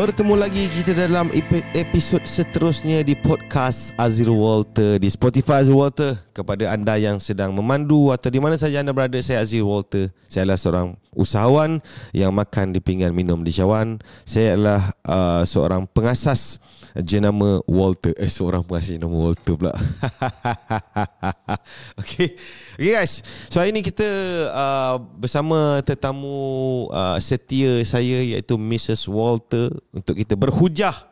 Bertemu lagi kita dalam episod seterusnya di podcast Azir Walter di Spotify Azir Walter. Kepada anda yang sedang memandu atau di mana saja anda berada, saya Azir Walter. Saya adalah seorang usahawan yang makan di pinggan minum di Syawan. Saya adalah uh, seorang pengasas jenama Walter. Eh, seorang pengasas jenama Walter pula. okay. okay guys, so hari ini kita uh, bersama tetamu uh, setia saya iaitu Mrs. Walter untuk kita berhujah.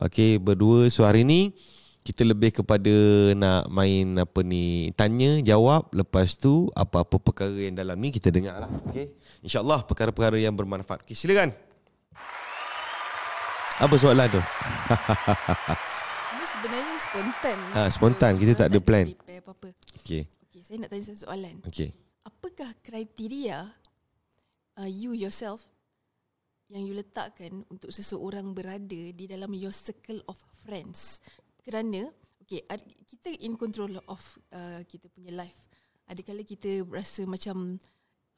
Okey, berdua. So hari ni kita lebih kepada nak main apa ni tanya jawab lepas tu apa-apa perkara yang dalam ni kita dengar lah okey insyaallah perkara-perkara yang bermanfaat okay, silakan apa soalan tu? Ini sebenarnya spontan. Ha, spontan. So, kita tak ada plan. apa-apa. Okey. Okey saya nak tanya satu soalan. Okey. Apakah kriteria uh, you yourself yang you letakkan untuk seseorang berada di dalam your circle of friends? Kerana okay, kita in control of uh, kita punya life. Ada kala kita rasa macam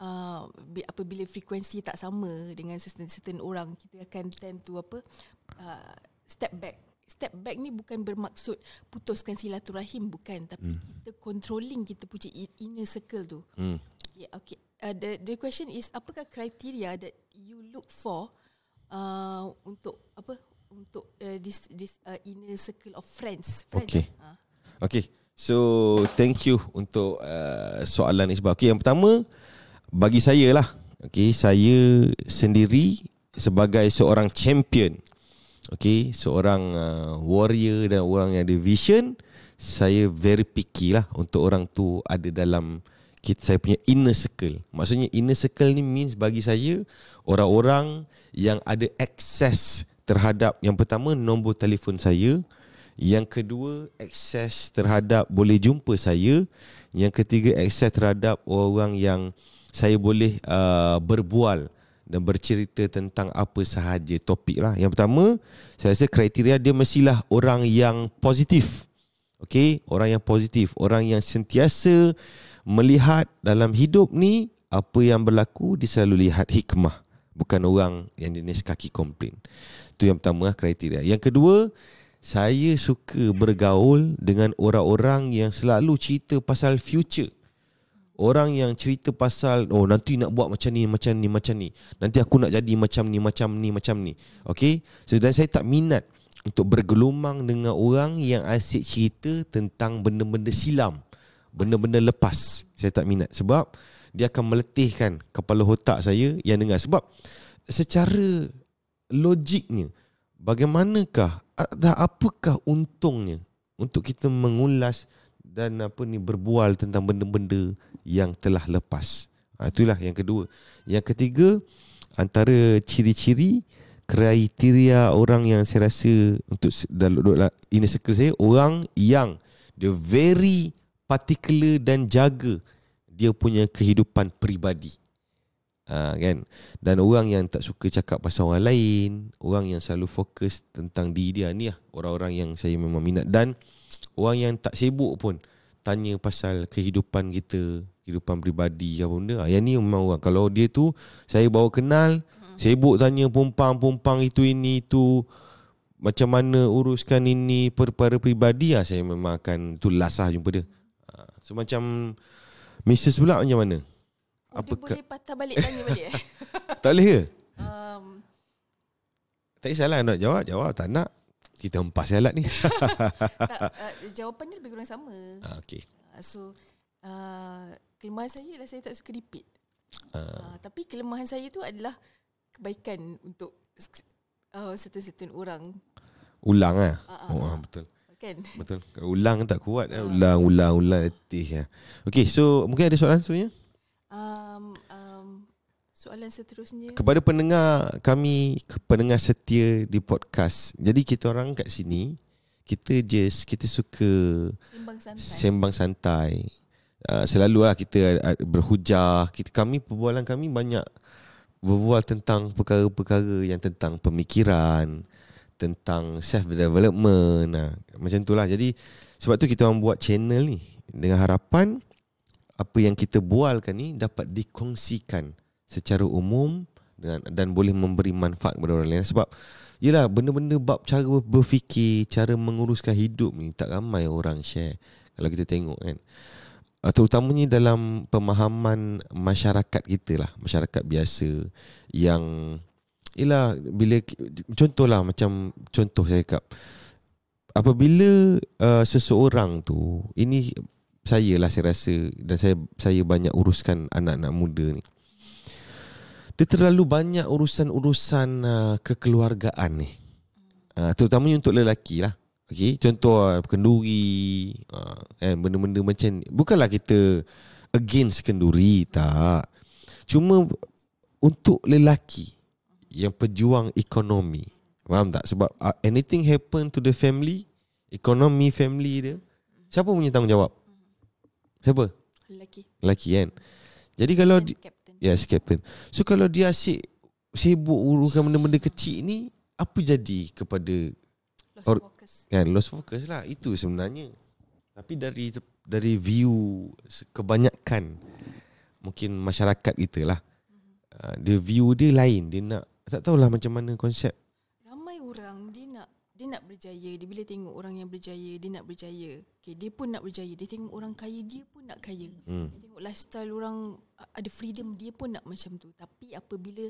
uh, apabila frekuensi tak sama dengan certain certain orang kita akan tend to apa uh, step back step back ni bukan bermaksud putuskan silaturahim bukan tapi hmm. kita controlling kita punya inner circle tu hmm. okay, okay. Uh, the the question is apakah kriteria that you look for uh, untuk apa untuk uh, this this uh, inner circle of friends. friends okay. Uh. Okay. So thank you untuk uh, soalan ni sebab okay, yang pertama bagi saya lah. Okay, saya sendiri sebagai seorang champion. Okay, seorang uh, warrior dan orang yang ada vision, saya very picky lah untuk orang tu ada dalam kita saya punya inner circle. Maksudnya inner circle ni means bagi saya orang-orang yang ada access terhadap yang pertama nombor telefon saya, yang kedua akses terhadap boleh jumpa saya, yang ketiga akses terhadap orang yang saya boleh uh, berbual dan bercerita tentang apa sahaja topik lah. Yang pertama, saya rasa kriteria dia mestilah orang yang positif. Okay, orang yang positif, orang yang sentiasa melihat dalam hidup ni apa yang berlaku dia selalu lihat hikmah. Bukan orang yang jenis kaki komplain. Itu yang pertama lah, kriteria. Yang kedua saya suka bergaul dengan orang-orang yang selalu cerita pasal future orang yang cerita pasal oh nanti nak buat macam ni macam ni macam ni. Nanti aku nak jadi macam ni macam ni macam ni. Okey so, dan saya tak minat untuk bergelumang dengan orang yang asyik cerita tentang benda-benda silam. Benda-benda lepas. Saya tak minat. Sebab dia akan meletihkan kepala otak saya yang dengar. Sebab secara logiknya bagaimanakah apakah untungnya untuk kita mengulas dan apa ni berbual tentang benda-benda yang telah lepas ha, itulah yang kedua yang ketiga antara ciri-ciri kriteria orang yang saya rasa untuk dalam ini circle saya orang yang the very particular dan jaga dia punya kehidupan peribadi. Ha, kan? Dan orang yang tak suka cakap pasal orang lain, orang yang selalu fokus tentang diri dia ni lah, orang-orang yang saya memang minat dan orang yang tak sibuk pun tanya pasal kehidupan kita, kehidupan peribadi apa benda. Ha, yang ni memang orang kalau dia tu saya bawa kenal, sibuk tanya pumpang-pumpang itu ini itu macam mana uruskan ini perkara peribadi ah saya memang akan tu lasah jumpa dia. So macam Mrs. pula macam mana? Oh, Apa dia boleh patah balik tanya balik eh? tak boleh ke? Um, tak kisahlah nak jawab, jawab tak nak. Kita hempas alat ni. tak, uh, jawapan dia lebih kurang sama. Ah, okay. Uh, so, uh, kelemahan saya adalah saya tak suka repeat. Uh. Uh, tapi kelemahan saya tu adalah kebaikan untuk uh, certain-certain orang. Ulang lah? Uh, uh, oh, betul kan betul ulang tak kuat uh. ulang ulang ulang letih ya okey so mungkin ada soalan sebenarnya um, soalan seterusnya? Kepada pendengar kami pendengar setia di podcast. Jadi kita orang kat sini kita just kita suka sembang santai. sembang santai. Uh, selalulah kita uh, berhujah. Kita kami perbualan kami banyak berbual tentang perkara-perkara yang tentang pemikiran tentang self development nah, macam itulah jadi sebab tu kita orang buat channel ni dengan harapan apa yang kita bualkan ni dapat dikongsikan secara umum dan, dan boleh memberi manfaat kepada orang lain. Sebab Yelah benda-benda bab cara berfikir Cara menguruskan hidup ni Tak ramai orang share. Kalau kita tengok kan. Uh, Terutamanya dalam pemahaman masyarakat kita lah. Masyarakat biasa Yang Yelah bila Contohlah macam Contoh saya cakap. Apabila uh, seseorang tu Ini saya lah saya rasa Dan saya saya banyak uruskan anak-anak muda ni dia terlalu banyak urusan-urusan uh, kekeluargaan ni. Uh, terutamanya untuk lelaki lah. Okay, contoh uh, kenduri, uh, eh, benda-benda macam ni. Bukanlah kita against kenduri, tak. Cuma untuk lelaki yang pejuang ekonomi. Faham tak? Sebab uh, anything happen to the family, ekonomi family dia, siapa punya tanggungjawab? Siapa? Lelaki. Lelaki kan? Jadi kalau... Dan Yes, captain. So kalau dia asyik sibuk uruskan benda-benda kecil ni, apa jadi kepada Lost Or- focus. kan lost focus lah itu sebenarnya. Tapi dari dari view kebanyakan mungkin masyarakat kita lah. Uh, dia view dia lain, dia nak tak tahulah macam mana konsep. Nak berjaya. Dia bila tengok orang yang berjaya, dia nak berjaya. Okay, dia pun nak berjaya. Dia tengok orang kaya, dia pun nak kaya. Hmm. Dia tengok lifestyle orang uh, ada freedom, dia pun nak macam tu. Tapi apabila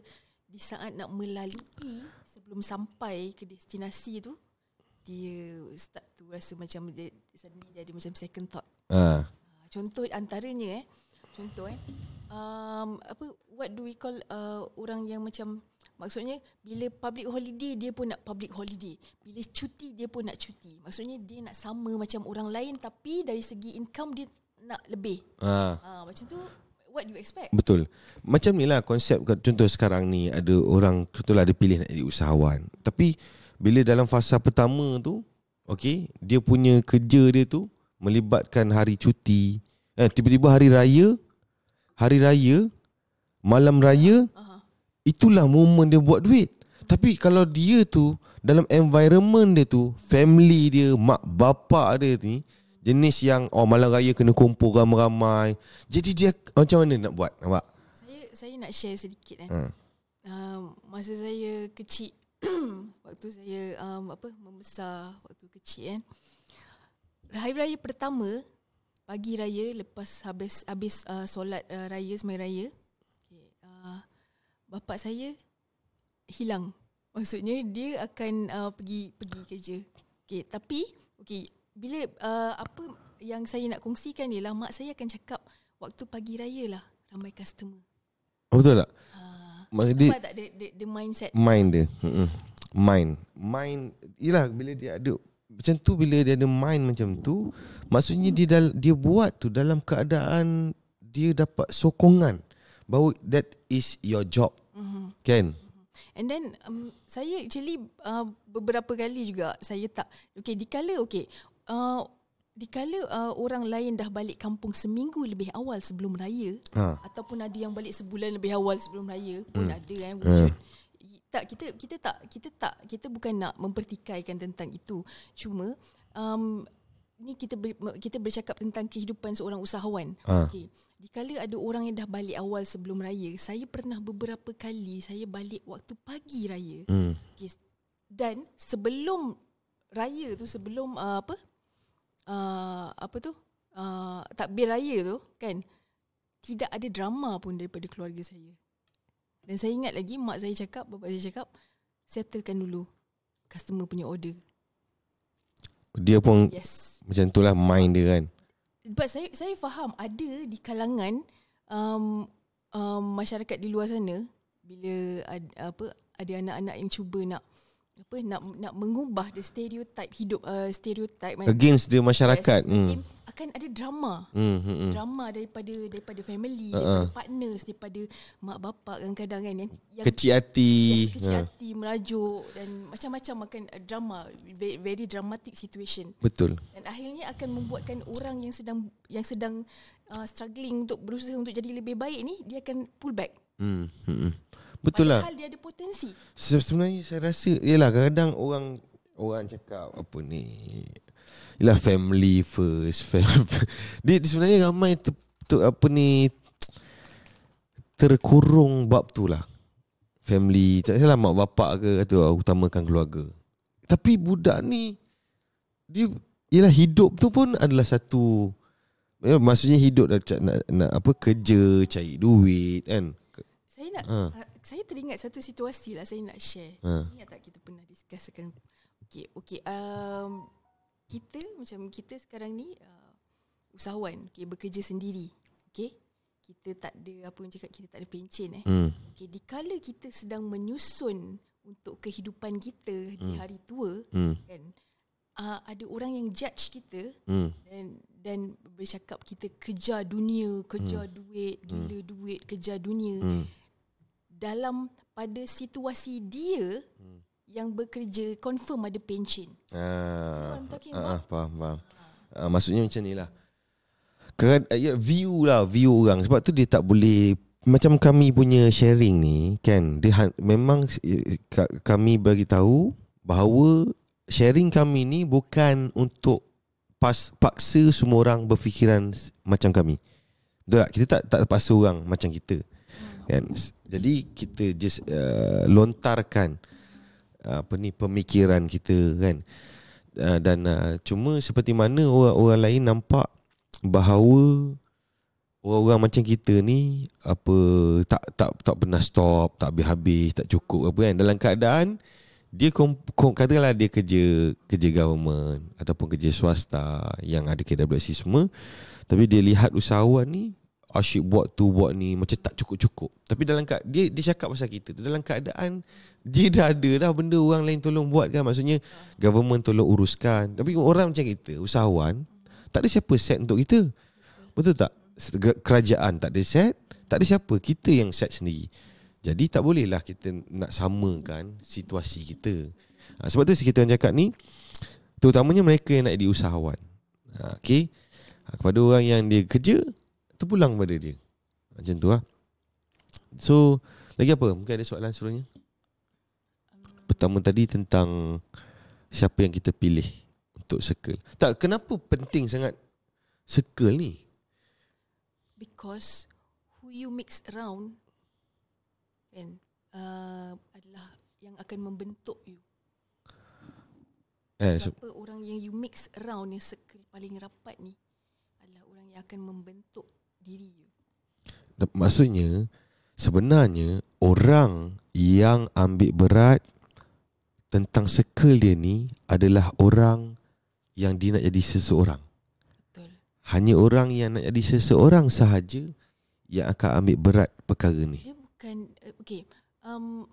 di saat nak melalui sebelum sampai ke destinasi tu, dia start tu rasa macam dia suddenly dia ada macam second thought. Ah, Contoh antaranya eh. Contoh eh. Um, apa what do we call uh, orang yang macam maksudnya bila public holiday dia pun nak public holiday. Bila cuti dia pun nak cuti. Maksudnya dia nak sama macam orang lain tapi dari segi income dia nak lebih. ah. Ah macam tu what do you expect? Betul. Macam ni lah konsep contoh sekarang ni ada orang contohlah dia pilih nak jadi usahawan. Tapi bila dalam fasa pertama tu, okey, dia punya kerja dia tu melibatkan hari cuti. Eh tiba-tiba hari raya, hari raya, malam raya, itulah momen dia buat duit. Tapi kalau dia tu dalam environment dia tu, family dia, mak bapak dia ni jenis yang oh malam raya kena kumpul ramai-ramai. Jadi dia macam mana nak buat? Nampak? Saya saya nak share sedikit kan. Ha. Um, masa saya kecil waktu saya um, apa membesar waktu kecil kan. Hari raya pertama pagi raya lepas habis habis uh, solat uh, raya sembahyang raya. Okay, uh, bapak saya hilang. Maksudnya dia akan uh, pergi pergi kerja. Okay, tapi okay, bila uh, apa yang saya nak kongsikan ni lah mak saya akan cakap waktu pagi raya lah ramai customer. Oh, betul tak? Uh, Maksud dia tak the, the, the mindset mind dia. Mm-mm. Mind. Mind Yelah bila dia ada macam tu bila dia ada mind macam tu maksudnya dia dal, dia buat tu dalam keadaan dia dapat sokongan bahawa that is your job. mm-hmm. Kan? And then um, Saya actually uh, Beberapa kali juga Saya tak Okay dikala okay uh, Dikala uh, orang lain dah balik kampung Seminggu lebih awal sebelum raya Ha. Ataupun ada yang balik sebulan lebih awal sebelum raya Pun ada kan wujud tak kita kita tak kita tak kita bukan nak mempertikaikan tentang itu. Cuma um, ni kita ber, kita bercakap tentang kehidupan seorang usahawan. Ah. okey. Dikala ada orang yang dah balik awal sebelum raya saya pernah beberapa kali saya balik waktu pagi raya. Hmm. okay. dan sebelum raya tu sebelum uh, apa? Uh, apa tu? Uh, takbir raya tu kan? Tidak ada drama pun daripada keluarga saya dan saya ingat lagi mak saya cakap, bapak saya cakap, settlekan dulu customer punya order. Dia pun Yes. macam tu lah mind dia kan. But saya saya faham ada di kalangan um, um, masyarakat di luar sana bila ada apa ada anak-anak yang cuba nak apa nak nak mengubah the stereotype hidup uh, stereotype Against dia masyarakat. Yes, Hmm. akan ada drama. Hmm, hmm. Drama daripada daripada family, Uh-uh. daripada partners, daripada mak bapak kadang-kadang kan yang, yang Kecil hati. Yes, kecil Ha. hati, merajuk dan macam-macam akan uh, drama, very, very dramatic situation. Betul. Dan akhirnya akan membuatkan orang yang sedang yang sedang uh, struggling untuk berusaha untuk jadi lebih baik ni dia akan pull back. Hmm, hmm, hmm. Betul lah. Padahal dia ada potensi. Se- Sebenarnya saya rasa Yelah kadang-kadang orang Orang cakap Apa ni Yelah family first fam- dia, dia sebenarnya ramai ter, ter, Apa ni Terkurung bab tu lah family, tak salah mak bapak ke kata oh, utamakan keluarga. Tapi budak ni dia ialah hidup tu pun adalah satu ya, maksudnya hidup ca- nak, nak apa kerja, cari duit kan. Saya nak Ha. Uh. saya teringat satu situasi lah saya nak share. Ha. Ingat tak kita pernah discusskan okey okey um, kita macam kita sekarang ni uh, usahawan okey bekerja sendiri. Okey. Kita tak ada apa yang cakap kita tak ada pencen eh. Hmm. Okey di kala kita sedang menyusun untuk kehidupan kita di Hmm. hari tua Hmm. kan uh, ada orang yang judge kita Hmm. dan dan bercakap kita kejar dunia, kejar hmm. duit, gila hmm. duit, kejar dunia. Hmm. Dalam pada situasi dia Hmm. yang bekerja confirm ada pension. Ah, ah, ah, about. faham, faham. Ah, maksudnya macam ni lah. Kerana, ya, view lah, view orang. Sebab tu dia tak boleh, macam kami punya sharing ni, kan, dia ha- memang eh, ka- kami bagi tahu bahawa sharing kami ni bukan untuk pas, paksa semua orang berfikiran macam kami. Betul tak? Kita tak tak paksa orang macam kita. Kan? Jadi kita just uh, lontarkan uh, apa ni pemikiran kita kan. Uh, dan uh, cuma seperti mana orang-orang lain nampak bahawa orang-orang macam kita ni apa tak tak tak pernah stop, tak habis-habis, tak cukup apa kan dalam keadaan dia katakanlah dia kerja kerja government ataupun kerja swasta yang ada KWSC semua tapi dia lihat usahawan ni asyik buat tu buat ni macam tak cukup-cukup. Tapi dalam keadaan, dia dia cakap pasal kita tu dalam keadaan dia dah ada dah benda orang lain tolong buat kan maksudnya government tolong uruskan. Tapi orang macam kita usahawan tak ada siapa set untuk kita. Betul tak? Kerajaan tak ada set tak ada siapa. Kita yang set sendiri. Jadi tak bolehlah kita nak samakan situasi kita. Ha, sebab tu kita cakap ni terutamanya mereka yang nak jadi usahawan. Ha, okay ha, kepada orang yang dia kerja terpulang pada dia macam tu lah so lagi apa mungkin ada soalan seterusnya pertama tadi tentang siapa yang kita pilih untuk circle. Tak, kenapa penting sangat circle ni? Because who you mix around kan uh, adalah yang akan membentuk you. Eh, Siapa orang yang you mix around yang circle paling rapat ni adalah orang yang akan membentuk diri you. maksudnya sebenarnya orang yang ambil berat tentang circle dia ni adalah orang yang dia nak jadi seseorang. Betul. Hanya orang yang nak jadi seseorang sahaja yang akan ambil berat perkara ni. Dia bukan uh, okay. Um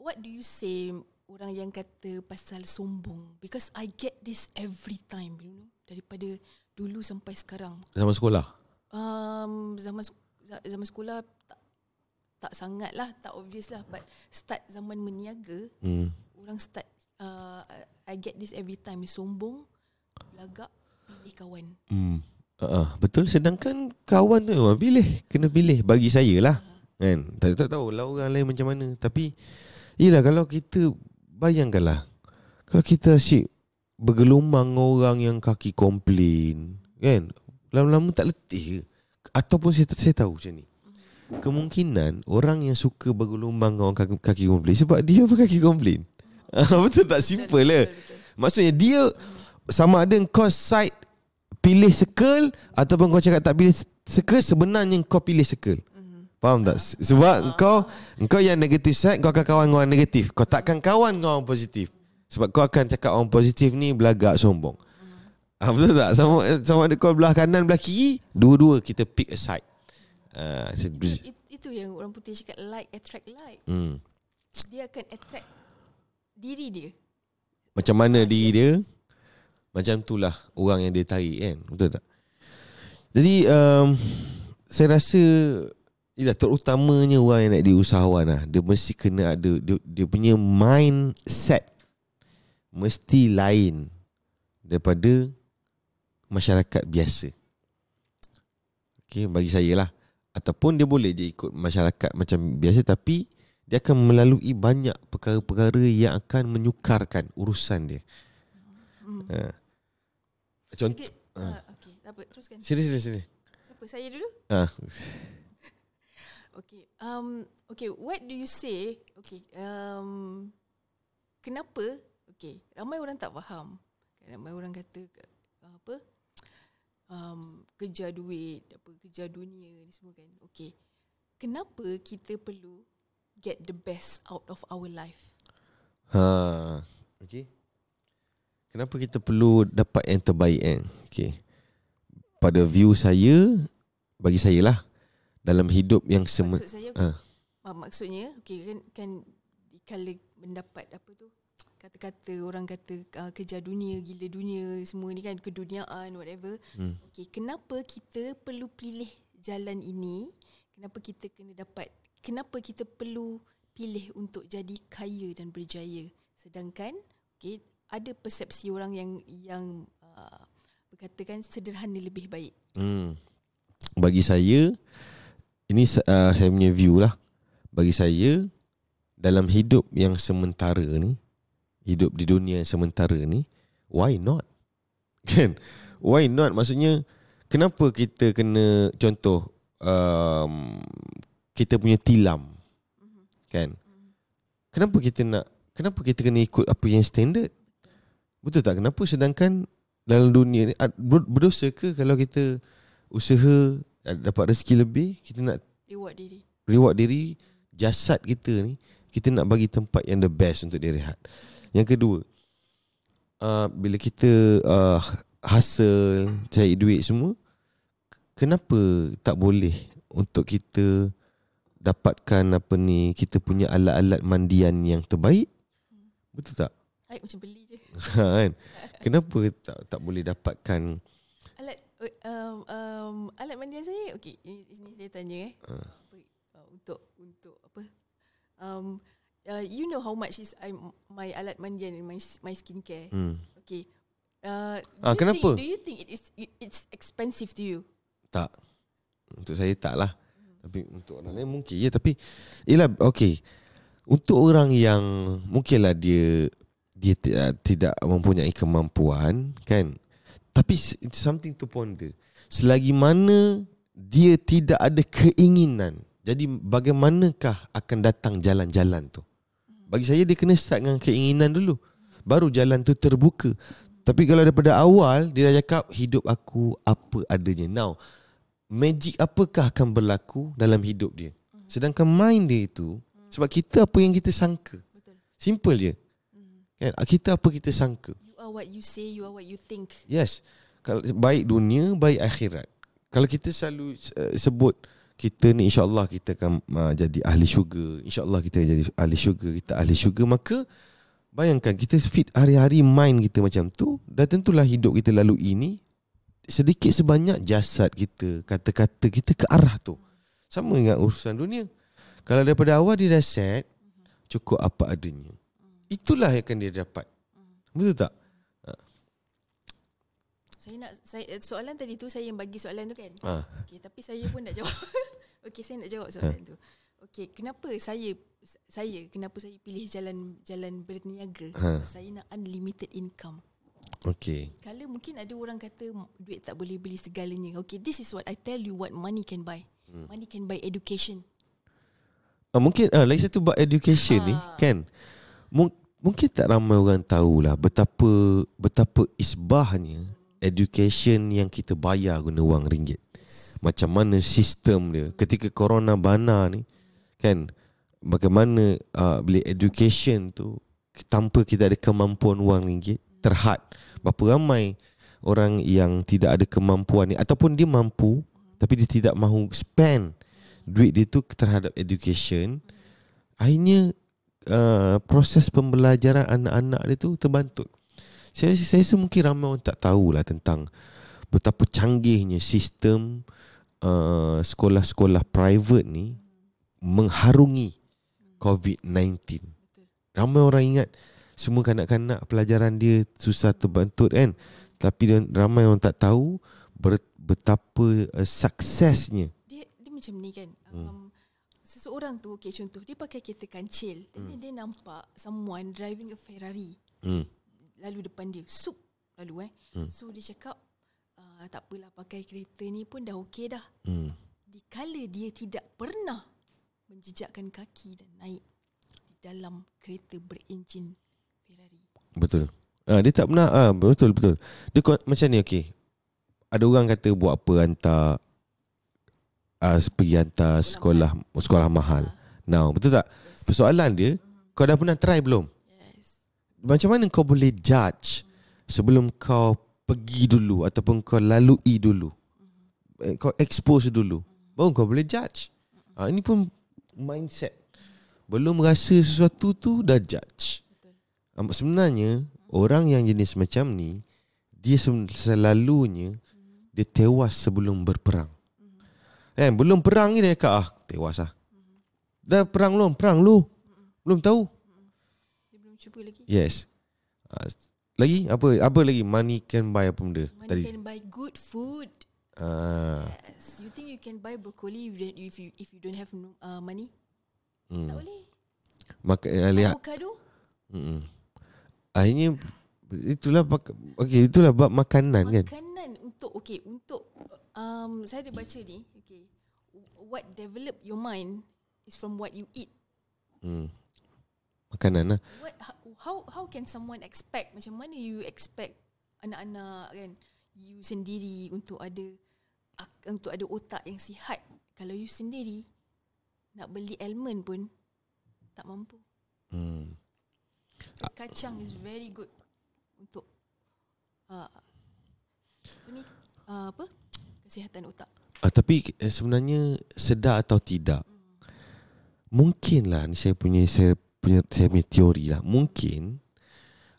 what do you say orang yang kata pasal sombong because I get this every time you know daripada dulu sampai sekarang. Zaman sekolah. Um zaman zaman sekolah tak tak sangat lah, tak obvious lah but start zaman meniaga Hmm. orang start uh, I get this every time sombong belagak pilih kawan. Hmm. Uh, betul sedangkan kawan tu pilih kena pilih bagi saya lah kan tak, tak tahu lah orang lain macam mana tapi yelah kalau kita bayangkanlah kalau kita asyik bergelumang orang yang kaki komplain kan lama-lama tak letih ke ataupun saya, saya tahu macam ni kemungkinan orang yang suka bergelumang dengan orang kaki, kaki komplain sebab dia pun kaki komplain betul tak simple lah Betul, betul. Maksudnya dia sama ada kau side pilih circle ataupun kau cakap tak pilih circle sebenarnya kau pilih circle. Faham tak? Se- Sebab kau kau yang negatif side kau akan kawan dengan orang negatif. Kau takkan kawan dengan orang positif. Sebab kau akan cakap orang positif ni belagak sombong. Ah betul tak? Sama sama ada kau belah kanan belah kiri, dua-dua kita pick a side. Ah, uh, Itu, it- itu yang orang putih cakap like attract like. hmm. Dia akan attract diri dia. Macam mana Ah, diri yes. dia Macam itulah Orang yang dia tarik kan Betul tak Jadi um, Saya rasa Yelah terutamanya Orang yang nak jadi usahawan lah Dia mesti kena ada Dia, dia punya mindset Mesti lain Daripada Masyarakat biasa Okay bagi saya lah Ataupun dia boleh je ikut masyarakat macam biasa Tapi dia akan melalui banyak perkara-perkara yang akan menyukarkan urusan dia. Hmm. Ha. Contoh, Okay, uh, okay. Tak apa, teruskan. sini sini sini. Siapa? Saya dulu? Ha. Okay. Um. Okay. What do you say? Okay. Um. Kenapa? Okay. Ramai orang tak faham. Ramai orang kata uh, apa? Um, kejar duit, apa kejar dunia ni semua kan. Okay. Kenapa kita perlu get the best out of our life? Ha. Okay. Kenapa kita perlu dapat yang terbaik kan? Okay. Pada view saya, bagi saya lah, dalam hidup yang semen... Maksud saya, uh. maksudnya, okay kan, kan kalau mendapat apa tu, kata-kata orang kata uh, kejar dunia, gila dunia, semua ni kan keduniaan, whatever. Hmm. Okay, kenapa kita perlu pilih jalan ini? Kenapa kita kena dapat, kenapa kita perlu pilih untuk jadi kaya dan berjaya? Sedangkan, okay, ada persepsi orang yang yang uh, berkatakan sederhana lebih baik. Hmm. Bagi saya, ini uh, saya punya view lah. Bagi saya, dalam hidup yang sementara ni, hidup di dunia yang sementara ni, why not? Kan? Why not? Maksudnya, kenapa kita kena, contoh, um, kita punya tilam. Kan? Kenapa kita nak, kenapa kita kena ikut apa yang standard? Betul tak? Kenapa sedangkan dalam dunia ni berdosa ke kalau kita usaha dapat rezeki lebih, kita nak Reward diri. reward diri jasad kita ni, kita nak bagi tempat yang the best untuk dia rehat. Yang kedua, uh, bila kita uh, hustle, cari duit semua, kenapa tak boleh untuk kita dapatkan apa ni kita punya alat-alat mandian yang terbaik? Betul tak? Ay, macam beli je. Ha, kan? Kenapa tak tak boleh dapatkan Alat um, um, alat mandian saya okey ini, ini saya tanya eh. Apa, uh, untuk untuk apa? Um uh, you know how much is I, my alat mandian and my my skincare. hmm, Okay. Uh, Ah, do you kenapa? Think, do you think it is it, it's expensive to you? tak untuk saya tak lah tapi untuk orang lain mungkin ya tapi ialah okey untuk orang yang mungkinlah dia dia ti- uh, tidak mempunyai kemampuan kan tapi it's something to ponder selagi mana dia tidak ada keinginan jadi bagaimanakah akan datang jalan-jalan tu bagi saya dia kena start dengan keinginan dulu. Baru jalan tu terbuka. Tapi kalau daripada awal dia dah cakap hidup aku apa adanya. Now magic apakah akan berlaku dalam hidup dia? Sedangkan mind dia itu sebab kita apa yang kita sangka. Betul. simple je. Kan? Kita apa kita sangka. You are what you say, you are what you think. Yes. Kalau baik dunia, baik akhirat. Kalau kita selalu uh, sebut kita ni insya-Allah kita akan uh, jadi ahli syurga, insya-Allah kita jadi ahli syurga, kita ahli syurga maka bayangkan kita fit hari-hari mind kita macam tu, dah tentulah hidup kita lalu ini sedikit sebanyak jasad kita, kata-kata kita ke arah tu. Sama dengan urusan dunia. Kalau daripada awal dia dah set cukup apa adanya. Itulah yang akan dia dapat. Betul tak? Saya nak saya eh, soalan tadi tu saya yang bagi soalan tu kan. Ha. Okey, tapi saya pun nak jawab. Okey, saya nak jawab soalan tu. Okey, kenapa saya saya kenapa saya pilih jalan jalan berniaga? Ha. Saya nak unlimited income. Okay. Kalau mungkin ada orang kata duit tak boleh beli segalanya. Okay, this is what I tell you what money can buy. Hmm. Money can buy education. Ah, mungkin ah, lagi satu buat education ni Ah. kan. Mung, mungkin tak ramai orang tahulah betapa betapa isbahnya education yang kita bayar guna wang ringgit. Macam mana sistem dia? Ketika corona bana ni kan bagaimana uh, bila education tu tanpa kita ada kemampuan wang ringgit terhad. Berapa ramai orang yang tidak ada kemampuan ni ataupun dia mampu tapi dia tidak mahu spend duit dia tu terhadap education akhirnya uh, proses pembelajaran anak-anak dia tu terbantut saya saya rasa mungkin ramai orang tak tahulah tentang betapa canggihnya sistem uh, sekolah-sekolah private ni mengharungi COVID-19 ramai orang ingat semua kanak-kanak pelajaran dia susah terbantut kan tapi ramai orang tak tahu ber, betapa uh, suksesnya Dia dia macam ni kan. Hmm. Um, seseorang tu okay contoh dia pakai kereta kancil dan dia, dia nampak someone driving a Ferrari hmm. Lalu depan dia sup lalu eh. Hmm. So dia cakap uh, tak apalah pakai kereta ni pun dah okey dah. Hmm. Dikala dia tidak pernah menjejakkan kaki dan naik di dalam kereta berenjin Ferrari. Betul. Ah dia tak pernah ah betul betul. Dia macam ni okey. Ada orang kata buat apa hantar ah pergi hantar sekolah sekolah mahal. Now, betul tak? Persoalan dia kau dah pernah try belum? Macam mana kau boleh judge sebelum kau pergi dulu ataupun kau lalui dulu? Eh, Kau expose dulu. Baru kau boleh judge. Ha, ini pun mindset. Belum rasa sesuatu tu dah judge. Ha, sebenarnya orang yang jenis macam ni dia selalunya dia tewas sebelum berperang. Kan belum perang ni dia cakap ah tewas ah. Dah perang belum? Perang lu. Belum tahu. Cuba lagi. Yes. Uh, lagi apa apa lagi money can buy apa benda Money tadi. can buy good food. Ah. Yes. You think you can buy broccoli if you if you, don't have no, uh, money? Tak Hmm. boleh. Maka uh, lihat. Avocado? Hmm. Akhirnya itulah okey itulah bab makanan kan. Makanan untuk okay untuk um saya ada baca ni okay what develop your mind is from what you eat. Hmm. Makanan lah. What how how can someone expect macam mana you expect anak-anak kan you sendiri untuk ada untuk ada otak yang sihat kalau you sendiri nak beli almond pun tak mampu. Hmm. Kacang is very good untuk uh, apa ni uh, apa kesihatan otak. Ah, tapi eh, sebenarnya sedar atau tidak mungkinlah ni saya punya saya punya saya punya teori lah. Mungkin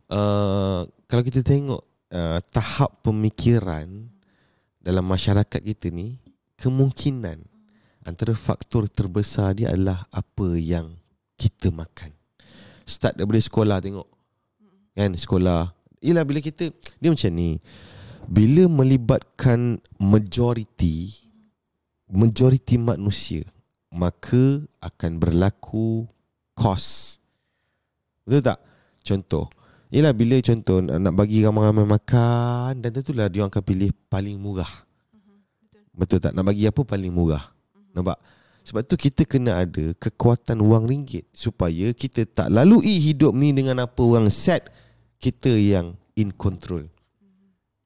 uh, kalau kita tengok uh, tahap pemikiran dalam masyarakat kita ni kemungkinan antara faktor terbesar dia adalah apa yang kita makan. Start daripada sekolah tengok. Kan sekolah. Yelah bila kita dia macam ni. Bila melibatkan majoriti majoriti manusia maka akan berlaku kos betul tak? Contoh. Yelah bila contoh nak nak bagi ramai-ramai makan dan tentulah dia akan pilih paling murah. Betul. Tak? Nak bagi apa paling murah? Nampak? Sebab tu kita kena ada kekuatan wang ringgit supaya kita tak lalui hidup ni dengan apa orang set kita yang in control.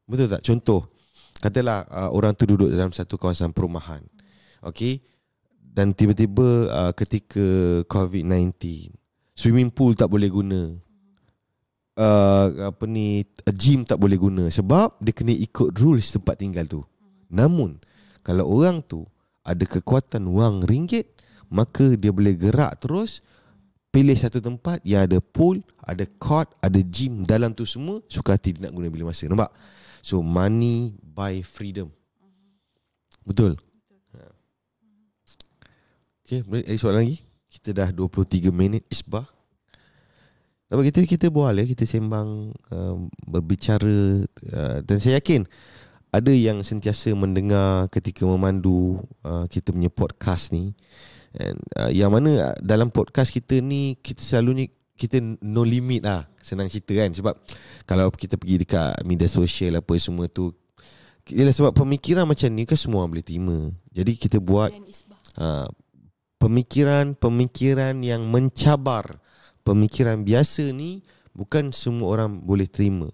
Betul tak? Contoh, katalah uh, orang tu duduk dalam satu kawasan perumahan. Okey. Dan tiba-tiba uh, ketika COVID-19, swimming pool tak boleh guna. Uh, apa ni gym tak boleh guna sebab dia kena ikut rules tempat tinggal tu. Namun kalau orang tu ada kekuatan wang ringgit, maka dia boleh gerak terus pilih satu tempat yang ada pool, ada court, ada gym dalam tu semua suka hati dia nak guna bila masa. Nampak? So money buy freedom. Betul. Ha. Okay, ada soalan lagi? Kita dah 23 minit isbah. Tapi kita kita bual ya, kita sembang uh, berbicara uh, dan saya yakin ada yang sentiasa mendengar ketika memandu uh, kita punya podcast ni. And, uh, yang mana uh, dalam podcast kita ni kita selalunya kita no limit lah senang cerita kan sebab kalau kita pergi dekat media sosial apa semua tu Ialah sebab pemikiran macam ni kan semua orang boleh terima. Jadi kita buat uh, pemikiran-pemikiran yang mencabar. Pemikiran biasa ni bukan semua orang boleh terima.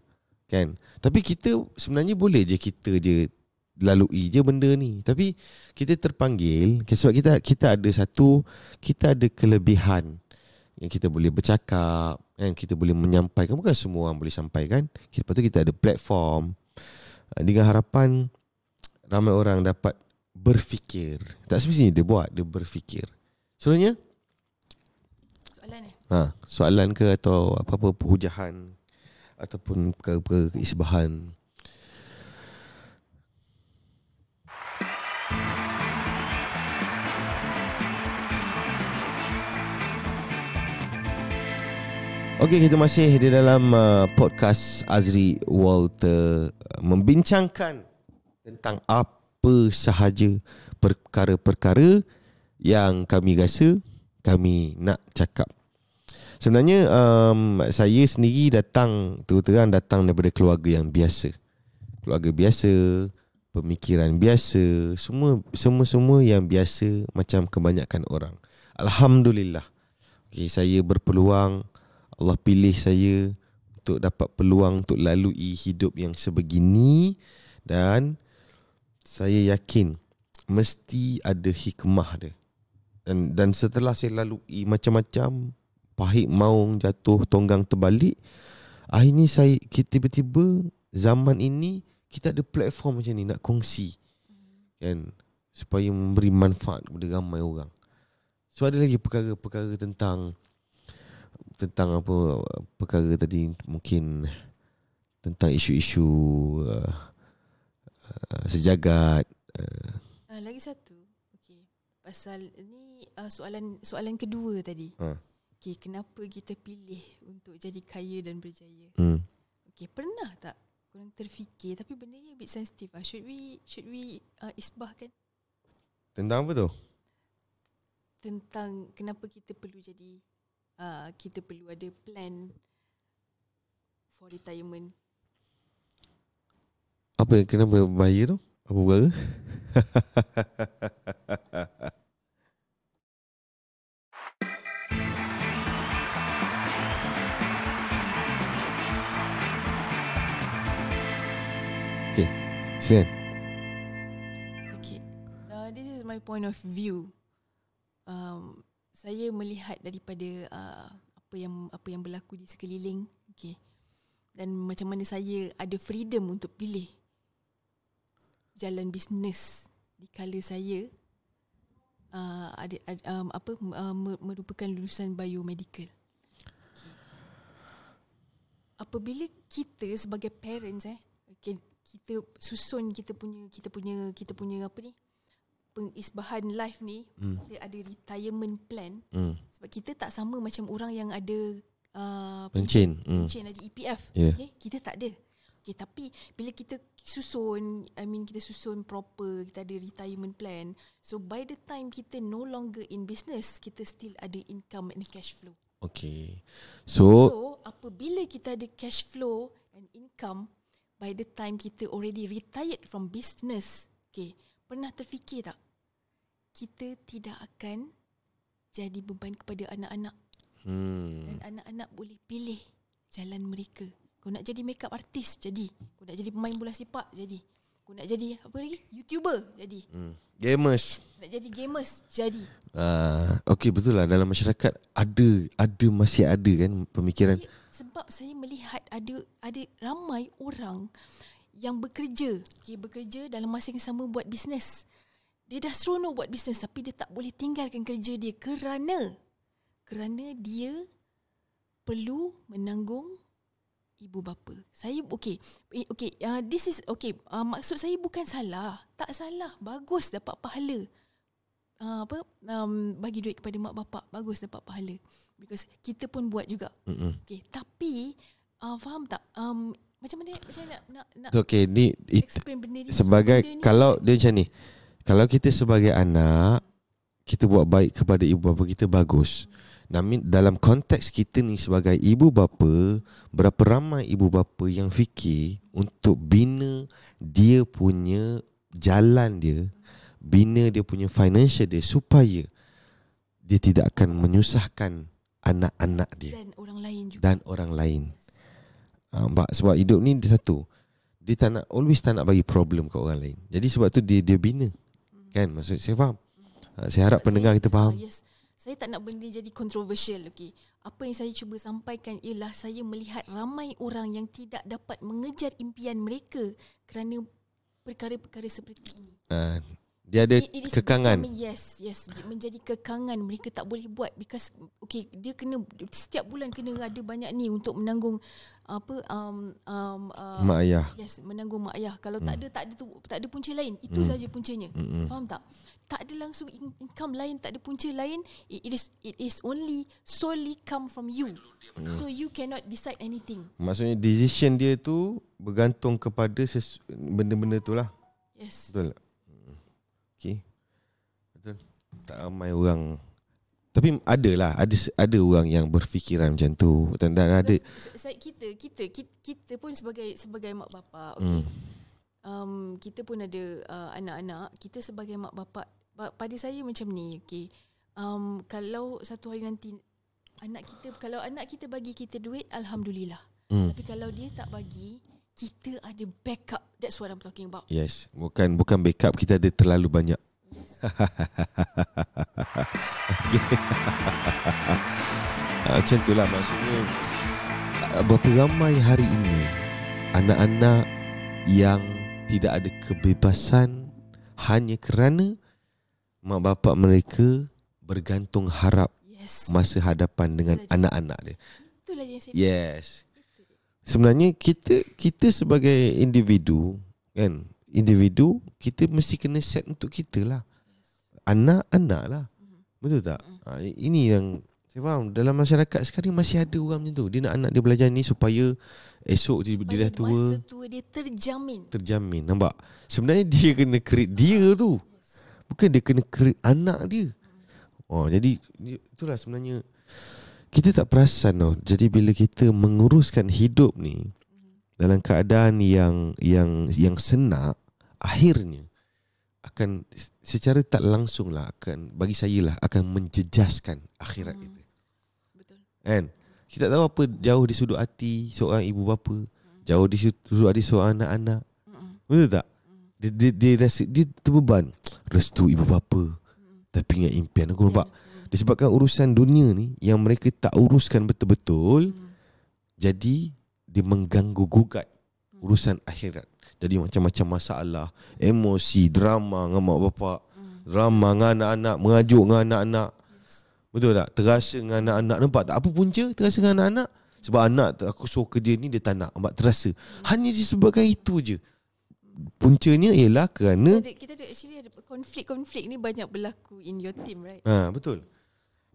Kan? Tapi kita sebenarnya boleh je kita je lalui je benda ni. Tapi kita terpanggil sebab kita kita ada satu kita ada kelebihan yang kita boleh bercakap kan kita boleh menyampaikan bukan semua orang boleh sampaikan. Lepas tu kita ada platform uh, dengan harapan ramai orang dapat berfikir. Tak semestinya dia buat, dia berfikir. Sebenarnya Soalan eh? ha, soalan ke atau apa-apa perhujahan ataupun perkara-perkara keisbahan. Okey, kita masih di dalam uh, podcast Azri Walter uh, membincangkan tentang apa sahaja perkara-perkara yang kami rasa kami nak cakap. Sebenarnya um, saya sendiri datang terus-terang datang daripada keluarga yang biasa. Keluarga biasa, pemikiran biasa, semua semua semua yang biasa macam kebanyakan orang. Alhamdulillah. Okay, saya berpeluang Allah pilih saya untuk dapat peluang untuk lalui hidup yang sebegini dan saya yakin mesti ada hikmah dia. Dan dan setelah saya lalui macam-macam pahit maung jatuh tonggang terbalik akhirnya saya kita tiba-tiba zaman ini kita ada platform macam ni nak kongsi kan supaya memberi manfaat kepada ramai orang. So ada lagi perkara-perkara tentang tentang apa perkara tadi mungkin tentang isu-isu uh, uh, sejagat uh. Uh, lagi satu. Pasal ni uh, soalan soalan kedua tadi. Ha. Okey, kenapa kita pilih untuk jadi kaya dan berjaya? Hmm. Okey, pernah tak korang terfikir tapi benda ni a bit sensitive ah. Should we should we uh, isbahkan Tentang apa tu? tentang kenapa kita perlu jadi uh, kita perlu ada plan for retirement. Apa yang kenapa bahaya tu? Apa perkara? silakan. Okay. Uh, this is my point of view. Um, saya melihat daripada uh, apa yang apa yang berlaku di sekeliling. Okay. Dan macam mana saya ada freedom untuk pilih jalan bisnes di kala saya uh, ada, ada um, apa uh, merupakan lulusan biomedical. Okay. Apabila kita sebagai parents eh okay, kita susun kita punya kita punya kita punya apa ni pengisbahan life ni Hmm. kita ada retirement plan Hmm. sebab kita tak sama macam orang yang ada uh, Pencin. Hmm. pencen ada EPF Yeah. okay kita tak ada okay tapi bila kita susun I mean kita susun proper kita ada retirement plan so by the time kita no longer in business kita still ada income and cash flow Okay. So, So, apabila kita ada cash flow and income, by the time kita already retired from business, okay, pernah terfikir tak? Kita tidak akan jadi beban kepada anak-anak hmm. dan anak-anak boleh pilih jalan mereka. Kau nak jadi makeup artist, jadi. Kau nak jadi pemain bola sepak, jadi. Kau nak jadi apa lagi? YouTuber, jadi. hmm. Gamers. Nak jadi gamers, jadi. Uh, okay betul lah dalam masyarakat ada ada masih ada kan pemikiran sebab saya melihat ada ada ramai orang yang bekerja, okay, bekerja dalam masa yang sama buat bisnes. Dia dah seronok buat bisnes tapi dia tak boleh tinggalkan kerja dia kerana kerana dia perlu menanggung ibu bapa. Saya okey. Okey, uh, this is okey. Uh, maksud saya bukan salah. Tak salah. Bagus dapat pahala. Uh, apa um, bagi duit kepada mak bapak bagus dapat pahala because kita pun buat juga Mm-mm. Okay, tapi uh, faham tak? Um, macam mana macam mana nak nak, nak Okay ni it, benda ni? sebagai Benda ni- kalau dia macam ni kalau kita sebagai anak kita buat baik kepada ibu bapa kita bagus namun dalam konteks kita ni sebagai ibu bapa berapa ramai ibu bapa yang fikir untuk bina dia punya jalan dia bina dia punya financial dia supaya dia tidak akan menyusahkan anak-anak dia dan orang lain juga. dan orang lain. Uh, sebab hidup ni dia satu. Dia tak nak always tak nak bagi problem ke orang lain. Jadi sebab tu dia dia bina. Kan maksud saya faham. Uh, saya harap Sebab pendengar saya- kita faham. ah, Yes. Saya tak nak benda jadi controversial. Okay. Apa yang saya cuba sampaikan ialah saya melihat ramai orang yang tidak dapat mengejar impian mereka kerana perkara-perkara seperti ini. Uh, dia ada It- it kekangan. becoming- Yes, yes. Menjadi kekangan mereka tak boleh buat because okay dia kena setiap bulan kena ada banyak ni untuk menanggung apa um um uh, Mak ayah. Yes, menanggung mak ayah. Kalau tak ada tak ada tu tak ada punca lain. Itu Hmm. saja puncanya. Mm-mm. Faham tak? Tak ada langsung in- income lain, tak ada punca lain. It, it is it is only solely come from you. Hmm. So you cannot decide anything. Maksudnya decision dia tu bergantung kepada ses- benda-benda tu lah. Yes. Betul tak? Mm. Okay. Betul. Tak ramai orang tapi ada lah ada ada orang yang berfikiran macam tu dan, dan ada Saya kita kita kita, kita pun sebagai sebagai mak bapak, okay. hmm, um, kita pun ada uh, anak-anak. Kita sebagai mak bapak, ba- pada saya macam ni, okay. um, kalau satu hari nanti anak kita kalau anak kita bagi kita duit alhamdulillah. Hmm. Tapi kalau dia tak bagi, kita ada backup. That's what I'm talking about. Yes, bukan bukan backup kita ada terlalu banyak. Ah, Macam tu lah maksudnya ah, Berapa ramai hari ini Anak-anak yang tidak ada kebebasan Hanya kerana Mak bapak mereka bergantung harap Yes. masa hadapan dengan anak-anak dia. Itulah yang saya Yes. Sebenarnya kita kita sebagai individu kan, individu kita mesti kena set untuk kita lah. Anak-anak lah. Betul tak? Ha, ini yang saya faham dalam masyarakat sekarang masih ada orang macam tu. Dia nak anak dia belajar ni supaya esok dia, dia dah tua Masa tua dia terjamin. terjamin. Nampak? Sebenarnya dia kena create dia tu. Bukan dia kena create anak dia. Oh, jadi itulah sebenarnya kita tak perasan tau. Jadi bila kita menguruskan hidup ni dalam keadaan yang yang yang senak, akhirnya akan secara tak langsung lah akan bagi saya lah akan menjejaskan akhirat Hmm. kita. Betul. Kan? Kita tak tahu apa jauh di sudut hati seorang ibu bapa, jauh di sudut hati seorang anak-anak. Mm-mm. Betul tak? Dia, dia, dia rasa dia terbeban restu ibu bapa tapi ingat impian aku nampak. Disebabkan urusan dunia ni yang mereka tak uruskan betul-betul Mm. jadi dia mengganggu gugat urusan akhirat. Jadi macam-macam masalah emosi drama dengan mak bapak drama dengan anak-anak mengajuk dengan anak-anak. Betul tak? Terasa dengan anak-anak. Nampak tak apa punca terasa dengan anak-anak? Sebab anak aku suruh kerja ni dia tak nak. Nampak terasa. Hanya disebabkan itu je puncanya ialah kerana Ada, kita ada actually ada konflik-konflik ni banyak berlaku in your team, right? Ha betul.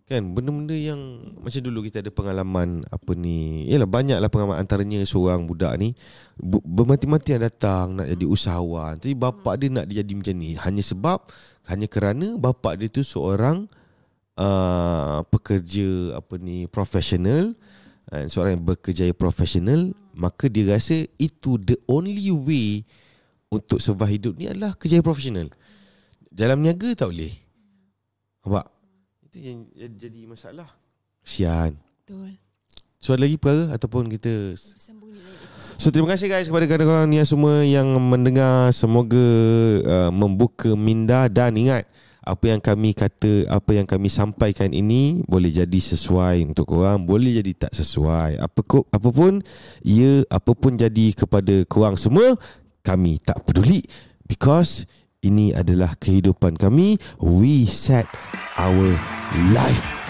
Kan benda-benda yang macam dulu kita ada pengalaman apa ni. Yalah banyaklah pengalaman antaranya seorang budak ni bu- bermati-matian datang nak jadi usahawan. Tapi bapak dia nak dia jadi macam ni hanya sebab hanya kerana bapak dia tu seorang uh, pekerja apa ni profesional seorang yang bekerja profesional maka dia rasa itu the only way untuk survive hidup ni adalah kerja profesional. Dalam niaga tak boleh. Nampak? Itu yang jadi masalah. Sian. Betul. So ada lagi perkara ataupun kita Sambung. So terima kasih guys kepada kawan-kawan yang semua yang mendengar semoga uh, membuka minda dan ingat apa yang kami kata apa yang kami sampaikan ini boleh jadi sesuai untuk korang boleh jadi tak sesuai apa apapun ia apapun jadi kepada korang semua kami tak peduli because ini adalah kehidupan kami. We set our life